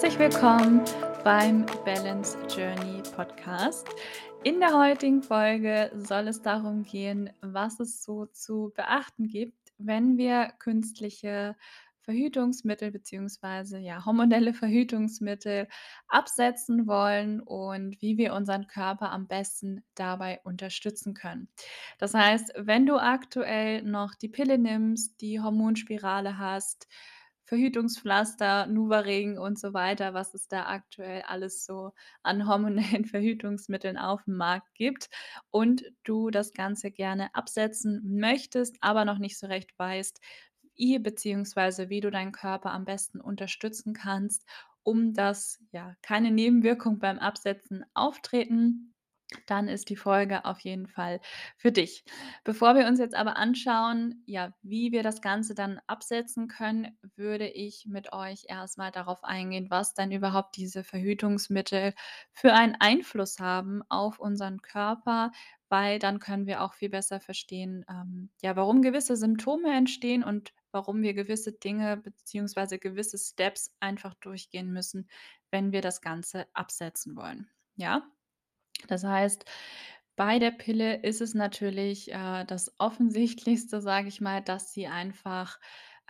Herzlich willkommen beim Balance Journey Podcast. In der heutigen Folge soll es darum gehen, was es so zu beachten gibt, wenn wir künstliche Verhütungsmittel bzw. ja hormonelle Verhütungsmittel absetzen wollen und wie wir unseren Körper am besten dabei unterstützen können. Das heißt, wenn du aktuell noch die Pille nimmst, die Hormonspirale hast, Verhütungspflaster, NuvaRing und so weiter, was es da aktuell alles so an hormonellen Verhütungsmitteln auf dem Markt gibt und du das Ganze gerne absetzen möchtest, aber noch nicht so recht weißt, wie beziehungsweise wie du deinen Körper am besten unterstützen kannst, um dass ja keine Nebenwirkungen beim Absetzen auftreten dann ist die Folge auf jeden Fall für dich. Bevor wir uns jetzt aber anschauen, ja, wie wir das Ganze dann absetzen können, würde ich mit euch erstmal darauf eingehen, was denn überhaupt diese Verhütungsmittel für einen Einfluss haben auf unseren Körper, weil dann können wir auch viel besser verstehen, ähm, ja, warum gewisse Symptome entstehen und warum wir gewisse Dinge beziehungsweise gewisse Steps einfach durchgehen müssen, wenn wir das Ganze absetzen wollen. Ja? Das heißt, bei der Pille ist es natürlich, äh, das Offensichtlichste, sage ich mal, dass sie einfach,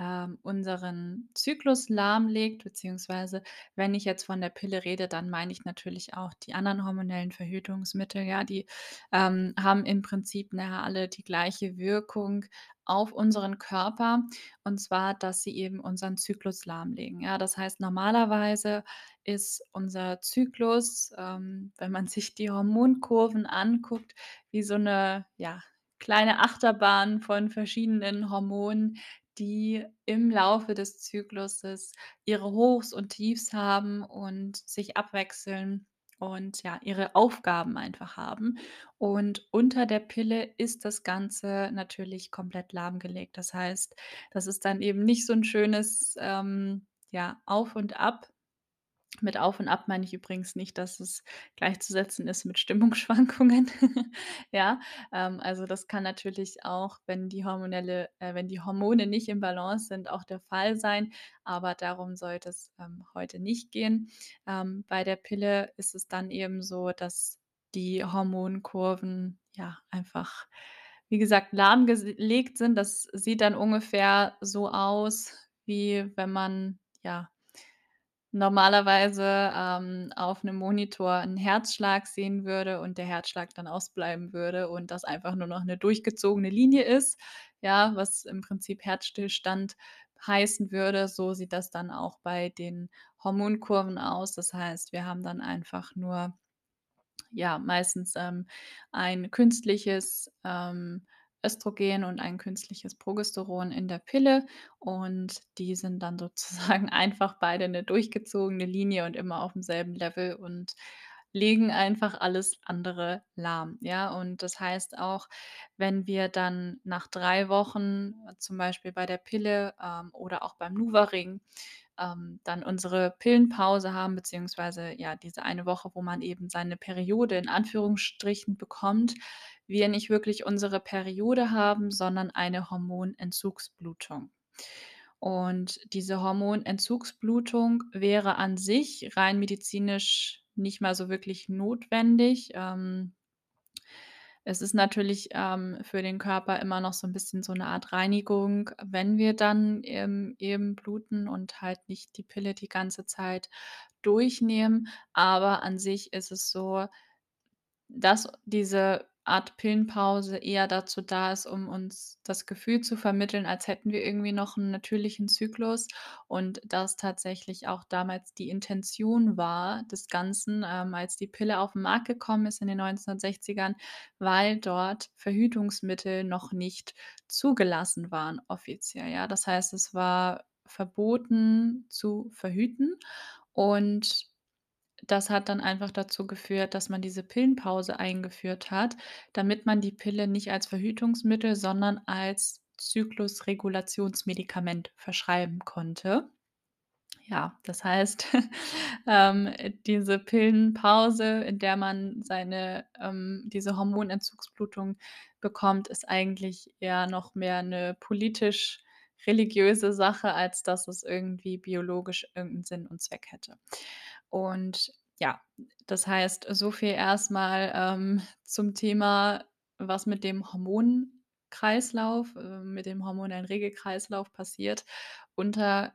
ähm, unseren Zyklus lahmlegt, beziehungsweise wenn ich jetzt von der Pille rede, dann meine ich natürlich auch die anderen hormonellen Verhütungsmittel, ja, die, ähm, haben im Prinzip, na ja, alle die gleiche Wirkung auf unseren Körper, und zwar, dass sie eben unseren Zyklus lahmlegen, ja? Das heißt, normalerweise ist unser Zyklus, ähm, wenn man sich die Hormonkurven anguckt, wie so 'ne, ja, kleine Achterbahn von verschiedenen Hormonen, die im Laufe des Zykluses ihre Hochs und Tiefs haben und sich abwechseln und, ja, ihre Aufgaben einfach haben. Und unter der Pille ist das Ganze natürlich komplett lahmgelegt. Das heißt, das ist dann eben nicht so 'n schönes, ähm, ja, Auf und Ab. Mit Auf und Ab meine ich übrigens nicht, dass es gleichzusetzen ist mit Stimmungsschwankungen. Ja, ähm, also das kann natürlich auch, wenn die hormonelle äh, wenn die Hormone nicht im Balance sind, auch der Fall sein, aber darum sollte es, ähm, heute nicht gehen. Ähm, bei der Pille ist es dann eben so, dass die Hormonkurven, ja, einfach, wie gesagt, lahmgese legt sind. Das sieht dann ungefähr so aus, wie wenn man, ja, normalerweise, ähm, auf 'nem Monitor 'n Herzschlag sehen würde und der Herzschlag dann ausbleiben würde und das einfach nur noch 'ne durchgezogene Linie ist, ja, was im Prinzip Herzstillstand heißen würde. So sieht das dann auch bei den Hormonkurven aus. Das heißt, wir haben dann einfach nur ja, meistens, ähm, ein künstliches, ähm, Östrogen und ein künstliches Progesteron in der Pille. Und die sind dann sozusagen einfach beide 'ne durchgezogene Linie und immer aufm selben Level. Und legen einfach alles andere lahm, ja? Und das heißt auch, wenn wir dann nach 3 Wochen, zum Beispiel bei der Pille, ähm, oder auch beim NuvaRing, ähm, dann unsere Pillenpause haben, beziehungsweise, ja, diese eine Woche, wo man eben seine Periode in Anführungsstrichen bekommt, wir nicht wirklich unsere Periode haben, sondern eine Hormonentzugsblutung. Und diese Hormonentzugsblutung wäre an sich rein medizinisch nicht mal so wirklich notwendig. Ähm es ist natürlich, ähm, für den Körper immer noch so 'n bisschen so 'ne Art Reinigung, wenn wir dann, ähm, eben bluten und halt nicht die Pille die ganze Zeit durchnehmen. Aber an sich ist es so, dass diese Art Pillenpause eher dazu da ist, um uns das Gefühl zu vermitteln, als hätten wir irgendwie noch 'n natürlichen Zyklus und das tatsächlich auch damals die Intention war des Ganzen, ähm, als die Pille auf 'n Markt gekommen ist in den 1960ern, weil dort Verhütungsmittel noch nicht zugelassen waren offiziell, ja? Das heißt, es war verboten zu verhüten und das hat dann einfach dazu geführt, dass man diese Pillenpause eingeführt hat, damit man die Pille nicht als Verhütungsmittel, sondern als Zyklusregulationsmedikament verschreiben konnte. Ja, das heißt, ähm, diese Pillenpause, in der man seine ähm, diese Hormonentzugsblutung bekommt, ist eigentlich eher noch mehr 'ne politisch religiöse Sache, als dass es irgendwie biologisch irgend 'n Sinn und Zweck hätte. Und ja, das heißt, so viel erst mal, ähm, zum Thema, was mit dem Hormonkreislauf äh, mit dem hormonellen Regelkreislauf passiert unter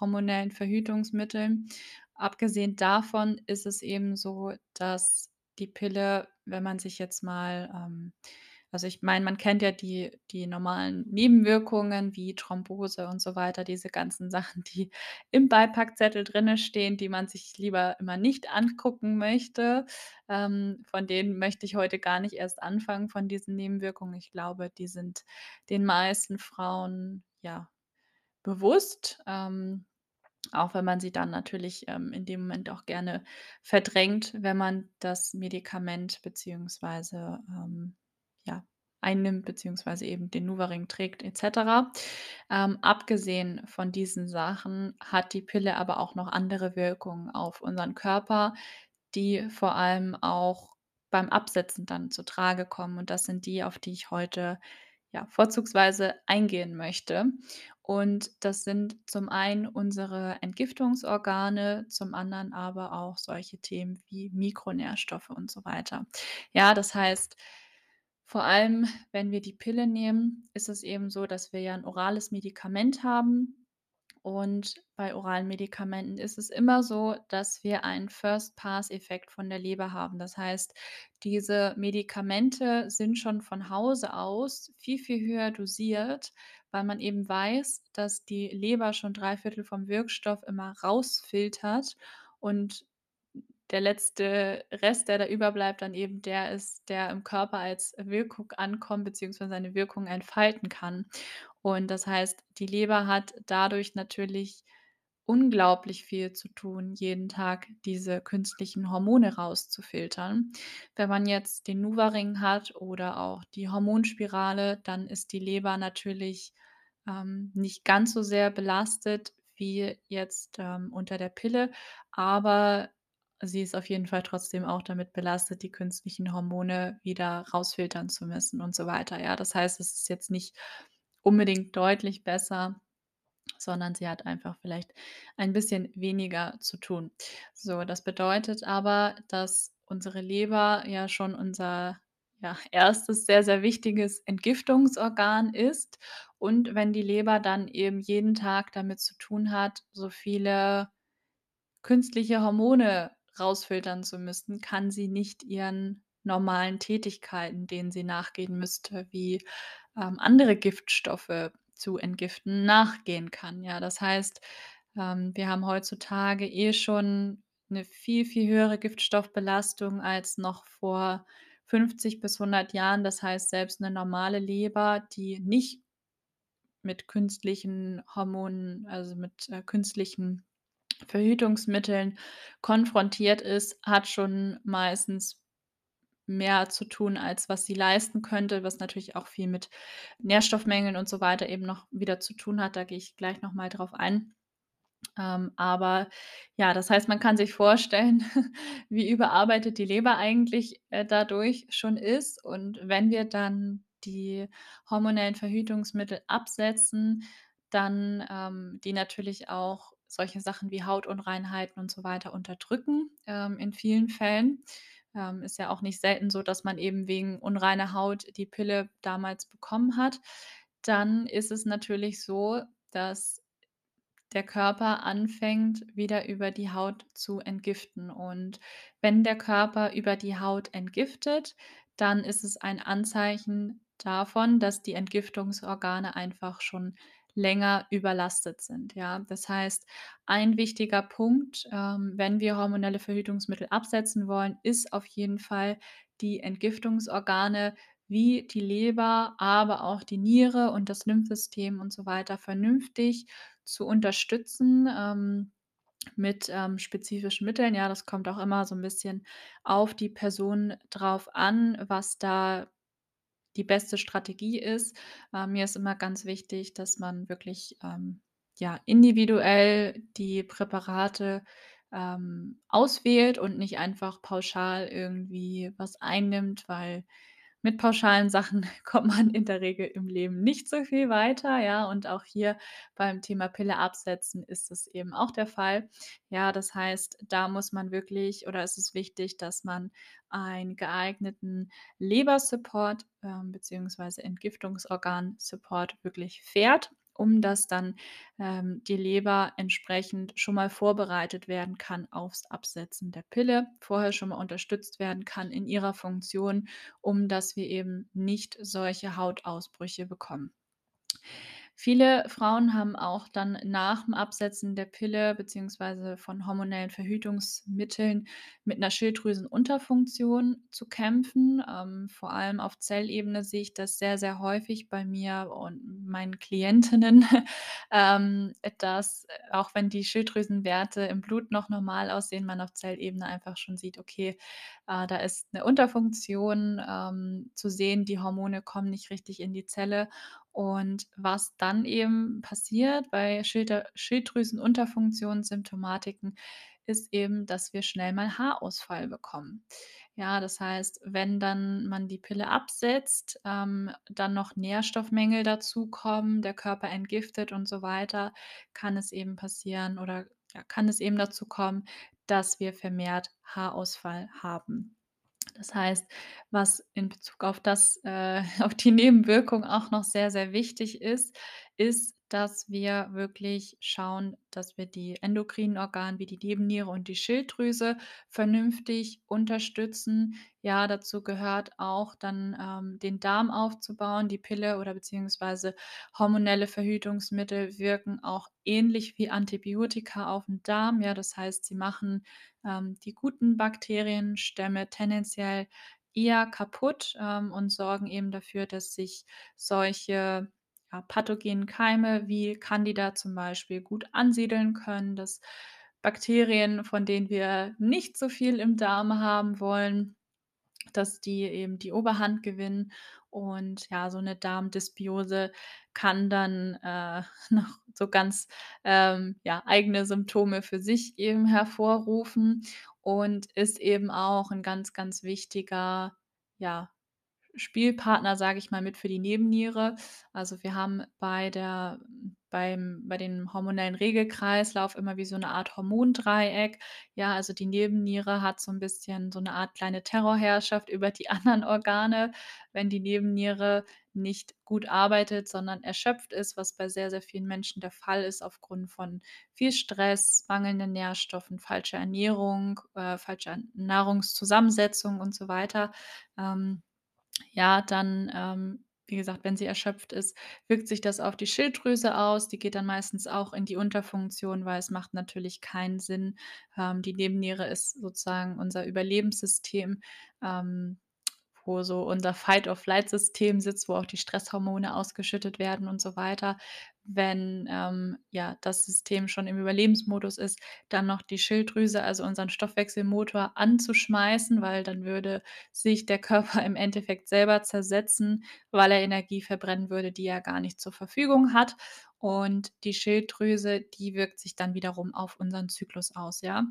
hormonellen Verhütungsmitteln. Abgesehen davon ist es eben so, dass die Pille, wenn man sich jetzt mal, ähm also, ich meine, man kennt ja die die normalen Nebenwirkungen wie Thrombose und so weiter, diese ganzen Sachen, die im Beipackzettel drinnen stehen, die man sich lieber immer nicht angucken möchte. Ähm, von denen möchte ich heute gar nicht erst anfangen, von diesen Nebenwirkungen. Ich glaube, die sind den meisten Frauen, ja, bewusst, ähm, auch wenn man sie dann natürlich, ähm, in dem Moment auch gerne verdrängt, wenn man das Medikament beziehungsweise, ähm, ja, einnimmt, beziehungsweise eben den NuvaRing trägt et cetera. Ähm, abgesehen von diesen Sachen hat die Pille aber auch noch andere Wirkungen auf unseren Körper, die vor allem auch beim Absetzen dann zutrage kommen. Und das sind die, auf die ich heute, ja, vorzugsweise eingehen möchte. Und das sind zum einen unsere Entgiftungsorgane, zum anderen aber auch solche Themen wie Mikronährstoffe und so weiter. Ja, das heißt, vor allem, wenn wir die Pille nehmen, ist es eben so, dass wir ja 'n orales Medikament haben. Und bei oralen Medikamenten ist es immer so, dass wir einen First-Pass-Effekt von der Leber haben. Das heißt, diese Medikamente sind schon von Hause aus viel, viel höher dosiert, weil man eben weiß, dass die Leber schon 3/4 vom Wirkstoff immer rausfiltert und der letzte Rest, der da überbleibt, dann eben der ist, der im Körper als Wirkung ankommt beziehungsweise seine Wirkung entfalten kann. Und das heißt, die Leber hat dadurch natürlich unglaublich viel zu tun, jeden Tag diese künstlichen Hormone rauszufiltern. Wenn man jetzt den NuvaRing hat oder auch die Hormonspirale, dann ist die Leber natürlich, ähm, nicht ganz so sehr belastet wie jetzt, ähm, unter der Pille, aber sie ist auf jeden Fall trotzdem auch damit belastet, die künstlichen Hormone wieder rausfiltern zu müssen und so weiter, ja. Das heißt, es ist jetzt nicht unbedingt deutlich besser, sondern sie hat einfach vielleicht ein bisschen weniger zu tun. So, das bedeutet aber, dass unsere Leber ja schon unser, ja, 1. sehr, sehr wichtiges Entgiftungsorgan ist. Und wenn die Leber dann eben jeden Tag damit zu tun hat, so viele künstliche Hormone rausfiltern zu müssen, kann sie nicht ihren normalen Tätigkeiten, denen sie nachgehen müsste, wie, ähm, andere Giftstoffe zu entgiften, nachgehen kann, ja. Das heißt, ähm, wir haben heutzutage eh schon 'ne viel, viel höhere Giftstoffbelastung als noch vor 50 bis 100 Jahren. Das heißt, selbst 'ne normale Leber, die nicht mit künstlichen Hormonen, also mit, äh, künstlichen Verhütungsmitteln konfrontiert ist, hat schon meistens mehr zu tun, als was sie leisten könnte, was natürlich auch viel mit Nährstoffmängeln und so weiter eben noch wieder zu tun hat. Da gehe ich gleich noch mal drauf ein. Ähm, aber ja, das heißt, man kann sich vorstellen, wie überarbeitet die Leber eigentlich, äh, dadurch schon ist. Und wenn wir dann die hormonellen Verhütungsmittel absetzen, dann, ähm, die natürlich auch solche Sachen wie Hautunreinheiten und so weiter unterdrücken, ähm, in vielen Fällen. Ähm, ist ja auch nicht selten so, dass man eben wegen unreiner Haut die Pille damals bekommen hat. Dann ist es natürlich so, dass der Körper anfängt, wieder über die Haut zu entgiften. Und wenn der Körper über die Haut entgiftet, dann ist es ein Anzeichen davon, dass die Entgiftungsorgane einfach schon länger überlastet sind, ja. Das heißt, ein wichtiger Punkt, ähm, wenn wir hormonelle Verhütungsmittel absetzen wollen, ist auf jeden Fall, die Entgiftungsorgane wie die Leber, aber auch die Niere und das Lymphsystem und so weiter vernünftig zu unterstützen, ähm, mit, ähm, spezifischen Mitteln. Ja, das kommt auch immer so 'n bisschen auf die Person drauf an, was da die beste Strategie ist. Äh, mir ist immer ganz wichtig, dass man wirklich, ähm, ja, individuell die Präparate, ähm, auswählt und nicht einfach pauschal irgendwie was einnimmt, weil mit pauschalen Sachen kommt man in der Regel im Leben nicht so viel weiter, ja, und auch hier beim Thema Pille absetzen ist es eben auch der Fall. Ja, das heißt, da muss man wirklich oder ist es wichtig, dass man einen geeigneten Lebersupport, ähm, beziehungsweise Entgiftungsorgan-Support wirklich fährt, um dass dann, ähm, die Leber entsprechend schon mal vorbereitet werden kann aufs Absetzen der Pille, vorher schon mal unterstützt werden kann in ihrer Funktion, um dass wir eben nicht solche Hautausbrüche bekommen. Viele Frauen haben auch dann nach dem Absetzen der Pille beziehungsweise von hormonellen Verhütungsmitteln mit 'ner Schilddrüsenunterfunktion zu kämpfen. Ähm, vor allem auf Zellebene sehe ich das sehr, sehr häufig bei mir und meinen Klientinnen, ähm, dass, auch wenn die Schilddrüsenwerte im Blut noch normal aussehen, man auf Zellebene einfach schon sieht, okay, äh, da ist 'ne Unterfunktion, ähm, zu sehen, die Hormone kommen nicht richtig in die Zelle. Und was dann eben passiert bei Schilder Schilddrüsenunterfunktionssymptomatiken, ist eben, dass wir schnell mal Haarausfall bekommen. Ja, das heißt, wenn dann man die Pille absetzt, ähm, dann noch Nährstoffmängel dazukommen, der Körper entgiftet und so weiter, kann es eben passieren oder, ja, kann es eben dazu kommen, dass wir vermehrt Haarausfall haben. Das heißt, was in Bezug auf das äh, auf die Nebenwirkung auch noch sehr, sehr wichtig ist, ist, dass wir wirklich schauen, dass wir die endokrinen Organe wie die Nebenniere und die Schilddrüse vernünftig unterstützen. Ja, dazu gehört auch dann, ähm, den Darm aufzubauen. Die Pille oder beziehungsweise hormonelle Verhütungsmittel wirken auch ähnlich wie Antibiotika auf 'n Darm. Ja, das heißt, sie machen, ähm, die guten Bakterienstämme tendenziell eher kaputt, ähm, und sorgen eben dafür, dass sich solche, ja, pathogenen Keime wie Candida zum Beispiel gut ansiedeln können, dass Bakterien, von denen wir nicht so viel im Darm haben wollen, dass die eben die Oberhand gewinnen. Und ja, so 'ne Darmdysbiose kann dann, äh, noch so ganz, ähm, ja, eigene Symptome für sich eben hervorrufen und ist eben auch 'n ganz, ganz wichtiger, ja, Spielpartner, sage ich mal, mit für die Nebenniere. Also, wir haben bei der beim bei dem hormonellen Regelkreislauf immer wie so 'ne Art Hormondreieck. Ja, also, die Nebenniere hat so 'n bisschen so 'ne Art kleine Terrorherrschaft über die anderen Organe. Wenn die Nebenniere nicht gut arbeitet, sondern erschöpft ist, was bei sehr, sehr vielen Menschen der Fall ist aufgrund von viel Stress, mangelnden Nährstoffen, falscher Ernährung, äh, falscher Nahrungszusammensetzung und so weiter, ähm, ja, dann, ähm, wie gesagt, wenn sie erschöpft ist, wirkt sich das auf die Schilddrüse aus. Die geht dann meistens auch in die Unterfunktion, weil es macht natürlich keinen Sinn. Ähm, die Nebenniere ist sozusagen unser Überlebenssystem, ähm, wo so unser Fight-or-Flight-System sitzt, wo auch die Stresshormone ausgeschüttet werden und so weiter. Wenn, ähm, ja, das System schon im Überlebensmodus ist, dann noch die Schilddrüse, also unseren Stoffwechselmotor anzuschmeißen, weil dann würde sich der Körper im Endeffekt selber zersetzen, weil er Energie verbrennen würde, die er gar nicht zur Verfügung hat. Und die Schilddrüse, die wirkt sich dann wiederum auf unseren Zyklus aus, ja?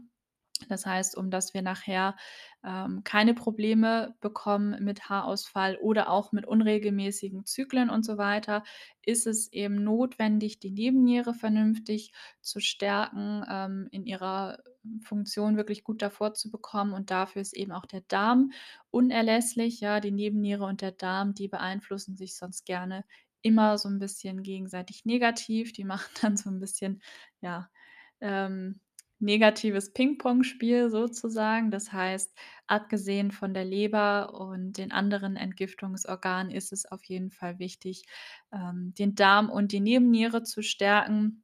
Das heißt, um dass wir nachher, ähm, keine Probleme bekommen mit Haarausfall oder auch mit unregelmäßigen Zyklen und so weiter, ist es eben notwendig, die Nebenniere vernünftig zu stärken, ähm, in ihrer Funktion wirklich gut davor zu bekommen. Und dafür ist eben auch der Darm unerlässlich, ja? Die Nebenniere und der Darm, die beeinflussen sich sonst gerne immer so 'n bisschen gegenseitig negativ. Die machen dann so 'n bisschen, ja, ähm, negatives Pingpongspiel sozusagen. Das heißt, abgesehen von der Leber und den anderen Entgiftungsorganen ist es auf jeden Fall wichtig, ähm, den Darm und die Nebenniere zu stärken,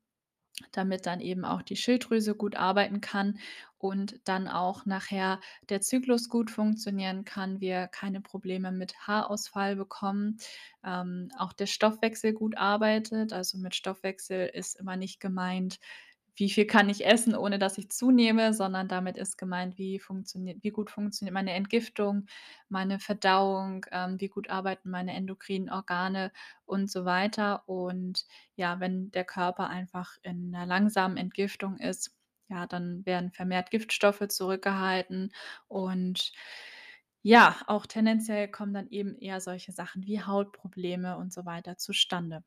damit dann eben auch die Schilddrüse gut arbeiten kann und dann auch nachher der Zyklus gut funktionieren kann, wir keine Probleme mit Haarausfall bekommen, ähm, auch der Stoffwechsel gut arbeitet. Also, mit Stoffwechsel ist immer nicht gemeint: „Wie viel kann ich essen, ohne dass ich zunehme?“, sondern damit ist gemeint: „Wie funktioniert wie gut funktioniert meine Entgiftung, meine Verdauung, ähm, wie gut arbeiten meine endokrinen Organe?“ und so weiter. Und ja, wenn der Körper einfach in 'ner langsamen Entgiftung ist, ja, dann werden vermehrt Giftstoffe zurückgehalten und Ja, auch tendenziell kommen dann eben eher solche Sachen wie Hautprobleme und so weiter zustande.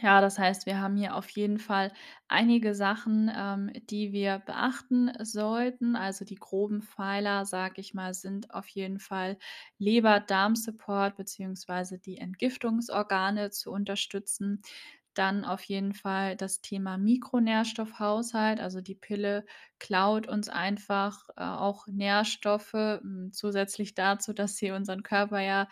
Ja, das heißt, wir haben hier auf jeden Fall einige Sachen, ähm, die wir beachten sollten. Also die groben Pfeiler, sage ich mal, sind auf jeden Fall Leber-Darm-Support beziehungsweise die Entgiftungsorgane zu unterstützen. Dann auf jeden Fall das Thema Mikronährstoffhaushalt. Also die Pille klaut uns einfach äh, auch Nährstoffe, m, zusätzlich dazu, dass sie unseren Körper ja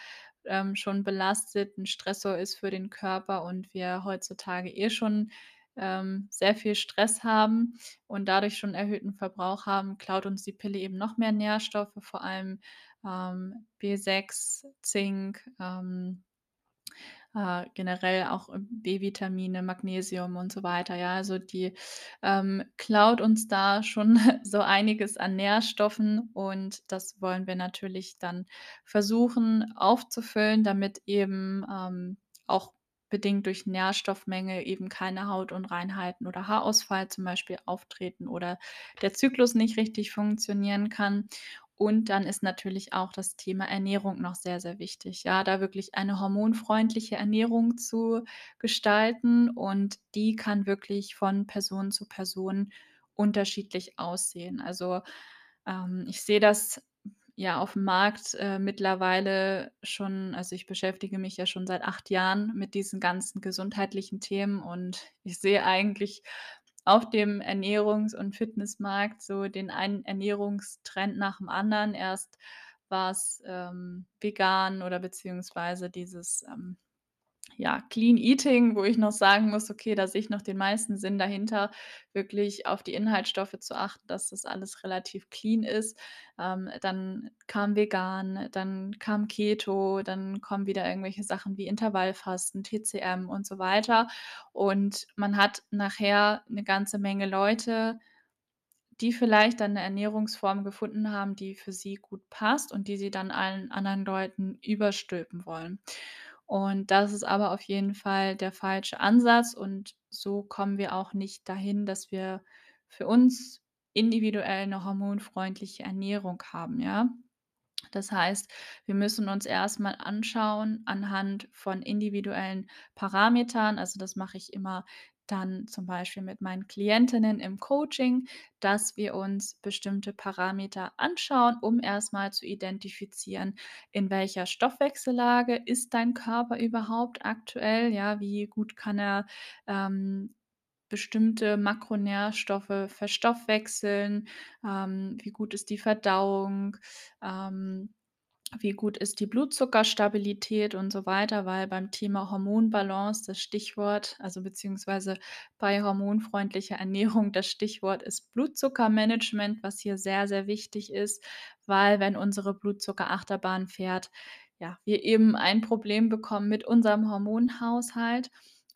ähm, schon belastet, 'n Stressor ist für den Körper und wir heutzutage eh schon, ähm, sehr viel Stress haben und dadurch schon erhöhten Verbrauch haben, klaut uns die Pille eben noch mehr Nährstoffe, vor allem, ähm, B6, Zink, ähm äh, generell auch, ähm, B-Vitamine, Magnesium und so weiter, ja. Also, die, ähm, klaut uns da schon so einiges an Nährstoffen und das wollen wir natürlich dann versuchen aufzufüllen, damit eben, ähm, auch bedingt durch Nährstoffmängel eben keine Hautunreinheiten oder Haarausfall zum Beispiel auftreten oder der Zyklus nicht richtig funktionieren kann. Und dann ist natürlich auch das Thema Ernährung noch sehr, sehr wichtig. Ja, da wirklich eine hormonfreundliche Ernährung zu gestalten und die kann wirklich von Person zu Person unterschiedlich aussehen. Also, ähm, ich sehe das ja aufm Markt, äh, mittlerweile schon also, ich beschäftige mich ja schon seit 8 Jahren mit diesen ganzen gesundheitlichen Themen und ich sehe eigentlich auf dem Ernährungs und Fitnessmarkt so den einen Ernährungstrend nach dem anderen. Erst war's, ähm, vegan oder beziehungsweise dieses, ähm, ja, Clean Eating, wo ich noch sagen muss: „Okay, da sehe ich noch den meisten Sinn dahinter, wirklich auf die Inhaltsstoffe zu achten, dass das alles relativ clean ist.“ Ähm, dann kam vegan, dann kam Keto, dann kommen wieder irgendwelche Sachen wie Intervallfasten, TCM und so weiter. Und man hat nachher 'ne ganze Menge Leute, die vielleicht dann 'ne Ernährungsform gefunden haben, die für sie gut passt und die sie dann allen anderen Leuten überstülpen wollen. Und das ist aber auf jeden Fall der falsche Ansatz und so kommen wir auch nicht dahin, dass wir für uns individuell 'ne hormonfreundliche Ernährung haben, ja? Das heißt, wir müssen uns erst mal anschauen anhand von individuellen Parametern. Also, das mache ich immer dann zum Beispiel mit meinen Klientinnen im Coaching, dass wir uns bestimmte Parameter anschauen, um erst mal zu identifizieren, in welcher Stoffwechsellage ist dein Körper überhaupt aktuell, ja? Wie gut kann er, ähm, bestimmte Makronährstoffe verstoffwechseln? Ähm, wie gut ist die Verdauung? Ähm, wie gut ist die Blutzuckerstabilität und so weiter? Weil beim Thema Hormonbalance das Stichwort also, beziehungsweise bei hormonfreundlicher Ernährung das Stichwort ist Blutzuckermanagement, was hier sehr, sehr wichtig ist, weil wenn unsere Blutzuckerachterbahn fährt, ja, wir eben ein Problem bekommen mit unserem Hormonhaushalt.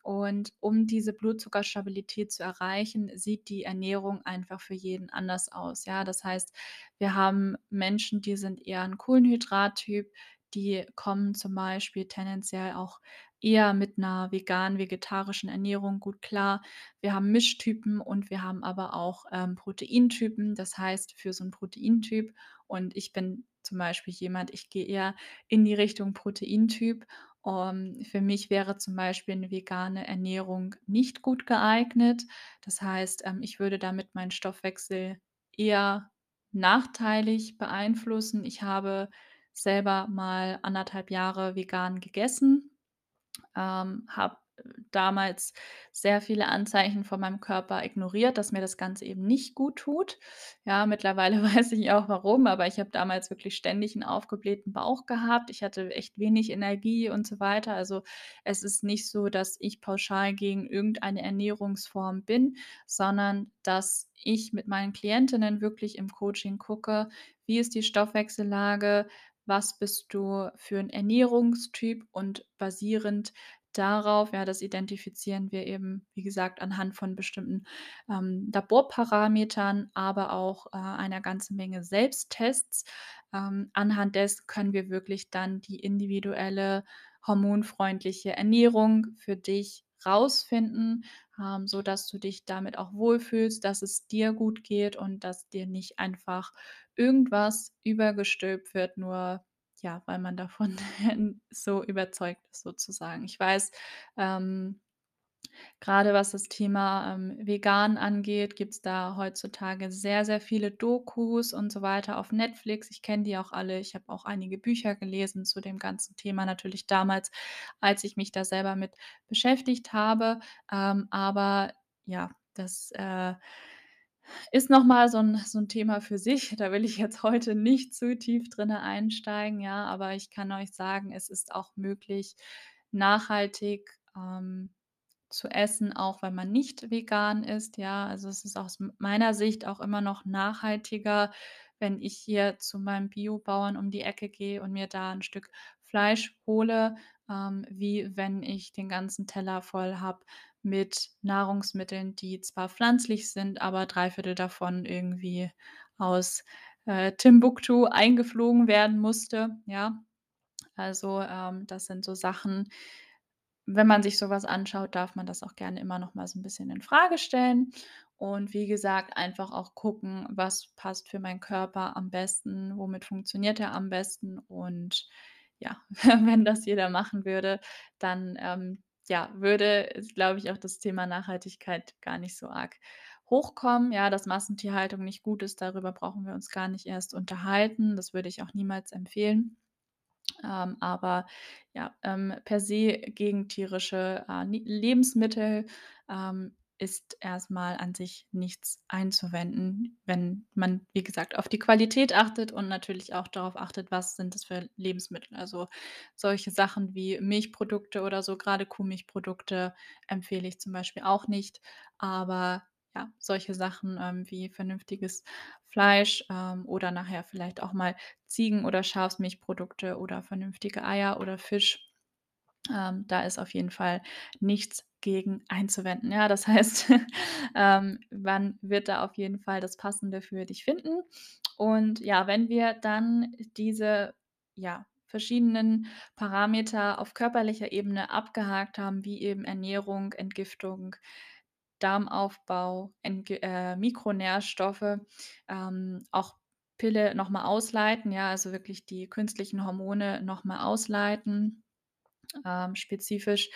Und um diese Blutzuckerstabilität zu erreichen, sieht die Ernährung einfach für jeden anders aus, ja? Das heißt, wir haben Menschen, die sind eher 'n Kohlenhydrattyp, die kommen zum Beispiel tendenziell auch eher mit 'ner vegan-vegetarischen Ernährung gut klar. Wir haben Mischtypen und wir haben aber auch, ähm, Proteintypen. Das heißt, für so 'n Proteintyp und ich bin zum Beispiel jemand, ich gehe eher in die Richtung Proteintyp. Ähm, für mich wäre zum Beispiel 'ne vegane Ernährung nicht gut geeignet. Das heißt, ähm, ich würde damit meinen Stoffwechsel eher nachteilig beeinflussen. Ich habe selber mal 1 1/2 Jahre vegan gegessen, ähm, habe damals sehr viele Anzeichen von meinem Körper ignoriert, dass mir das Ganze eben nicht gut tut. Ja, mittlerweile weiß ich auch warum, aber ich habe damals wirklich ständig 'n aufgeblähten Bauch gehabt. Ich hatte echt wenig Energie und so weiter. Also, es ist nicht so, dass ich pauschal gegen irgendeine Ernährungsform bin, sondern dass ich mit meinen Klientinnen wirklich im Coaching gucke: Wie ist die Stoffwechsellage? Was bist du für 'n Ernährungstyp? Und basierend darauf ja, das identifizieren wir eben, wie gesagt, anhand von bestimmten, ähm, Laborparametern, aber auch, äh, einer ganzen Menge Selbsttests. Ähm, anhand dessen können wir wirklich dann die individuelle hormonfreundliche Ernährung für dich rausfinden, ähm, sodass du dich damit auch wohlfühlst, dass es dir gut geht und dass dir nicht einfach irgendwas übergestülpt wird, nur ja, weil man davon so überzeugt ist sozusagen. Ich weiß, ähm Gerade was das Thema, ähm, vegan angeht, gibt's da heutzutage sehr, sehr viele Dokus und so weiter auf Netflix. Ich kenne die auch alle. Ich habe auch einige Bücher gelesen zu dem ganzen Thema, natürlich damals, als ich mich da selber mit beschäftigt habe. Ähm, aber ja, das, äh, ist noch mal so 'n so 'n Thema für sich. Da will ich jetzt heute nicht zu tief drinne einsteigen, ja, aber ich kann euch sagen, es ist auch möglich, nachhaltig, ähm zu essen, auch wenn man nicht vegan ist, ja. Also, es ist aus meiner Sicht auch immer noch nachhaltiger, wenn ich hier zu meinem Biobauern um die Ecke gehe und mir da 'n Stück Fleisch hole, ähm, wie wenn ich den ganzen Teller voll habe mit Nahrungsmitteln, die zwar pflanzlich sind, aber 3/4 davon irgendwie aus, äh, Timbuktu eingeflogen werden musste, ja. Also, ähm, das sind so Sachen wenn man sich so was anschaut, darf man das auch gerne immer noch mal so 'n bisschen infrage stellen. Und wie gesagt, einfach auch gucken, was passt für meinen Körper am besten, womit funktioniert er am besten. Und ja, wenn das jeder machen würde, dann, ähm, ja, würde, glaube ich, auch das Thema Nachhaltigkeit gar nicht so arg hochkommen. Ja, dass Massentierhaltung nicht gut ist, darüber brauchen wir uns gar nicht erst unterhalten. Das würde ich auch niemals empfehlen. Ähm, aber ja, ähm, per se gegen tierische, äh, Lebensmittel, ähm, ist erst mal an sich nichts einzuwenden, wenn man, wie gesagt, auf die Qualität achtet und natürlich auch darauf achtet, was sind das für Lebensmittel. Also, solche Sachen wie Milchprodukte oder so, grade Kuhmilchprodukte empfehle ich zum Beispiel auch nicht. Aber ja, solche Sachen, ähm, wie vernünftiges Fleisch, ähm, oder nachher vielleicht auch mal Ziegen oder Schafsmilchprodukte oder vernünftige Eier oder Fisch, ähm, da ist auf jeden Fall nichts gegen einzuwenden. Ja, das heißt, ähm, man wird da auf jeden Fall das Passende für dich finden. Und ja, wenn wir dann diese, ja, verschiedenen Parameter auf körperlicher Ebene abgehakt haben, wie eben Ernährung, Entgiftung, Darmaufbau, Entgi äh, Mikronährstoffe, ähm, auch Pille noch mal ausleiten, ja, also wirklich die künstlichen Hormone noch mal ausleiten, ähm, spezifisch.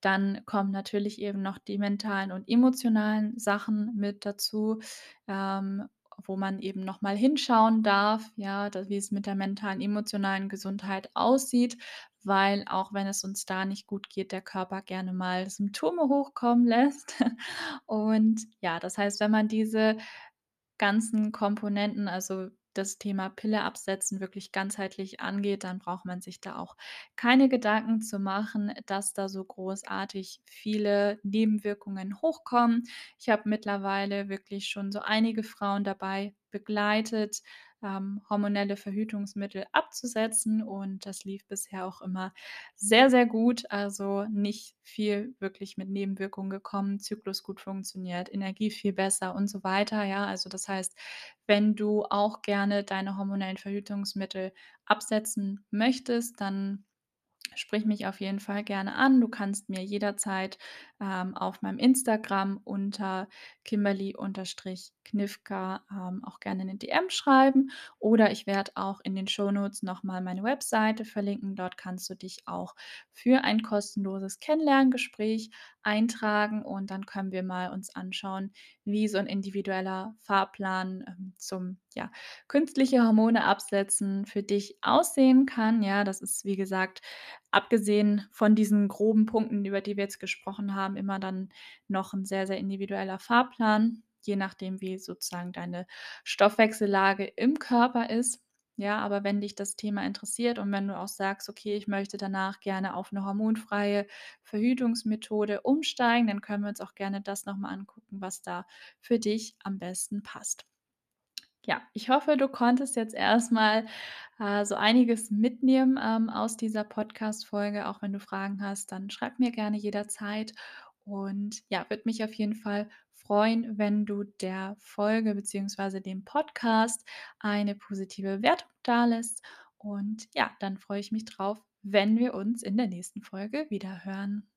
Dann kommen natürlich eben noch die mentalen und emotionalen Sachen mit dazu, ähm, wo man eben noch mal hinschauen darf, ja, da wie es mit der mentalen, emotionalen Gesundheit aussieht, weil auch wenn es uns da nicht gut geht, der Körper gerne mal Symptome hochkommen lässt. Und ja, das heißt, wenn man diese ganzen Komponenten, also das Thema Pille absetzen, wirklich ganzheitlich angeht, dann braucht man sich da auch keine Gedanken zu machen, dass da so großartig viele Nebenwirkungen hochkommen. Ich habe mittlerweile wirklich schon so einige Frauen dabei begleitet, ähm, hormonelle Verhütungsmittel abzusetzen und das lief bisher auch immer sehr, sehr gut. Also, nicht viel wirklich mit Nebenwirkungen gekommen, Zyklus gut funktioniert, Energie viel besser und so weiter, ja. Also, das heißt, wenn du auch gerne deine hormonellen Verhütungsmittel absetzen möchtest, dann sprich mich auf jeden Fall gerne an. Du kannst mir jederzeit, ähm, auf meinem Instagram unter Kimberly_Knifka, ähm, auch gerne 'ne DM schreiben oder ich werde auch in den Shownotes noch mal meine Webseite verlinken. Dort kannst du dich auch für ein kostenloses Kennenlerngespräch eintragen und dann können wir mal uns anschauen, wie so 'n individueller Fahrplan, ähm, zum, ja, künstliche Hormone absetzen für dich aussehen kann. Ja, das ist, wie gesagt, abgesehen von diesen groben Punkten, über die wir jetzt gesprochen haben, immer dann noch 'n sehr, sehr individueller Fahrplan, je nachdem, wie sozusagen deine Stoffwechsellage im Körper ist. Ja, aber wenn dich das Thema interessiert und wenn du auch sagst: „Okay, ich möchte danach gerne auf 'ne hormonfreie Verhütungsmethode umsteigen“, dann können wir uns auch gerne das noch mal angucken, was da für dich am besten passt. Ja, ich hoffe, du konntest jetzt erst mal, äh, so einiges mitnehmen, ähm, aus dieser Podcast-Folge. Auch wenn du Fragen hast, dann schreib mir gerne jederzeit. Und ja, würde mich auf jeden Fall freuen, wenn du der Folge beziehungsweise dem Podcast eine positive Bewertung dalässt. Und ja, dann freue ich mich drauf, wenn wir uns in der nächsten Folge wiederhören.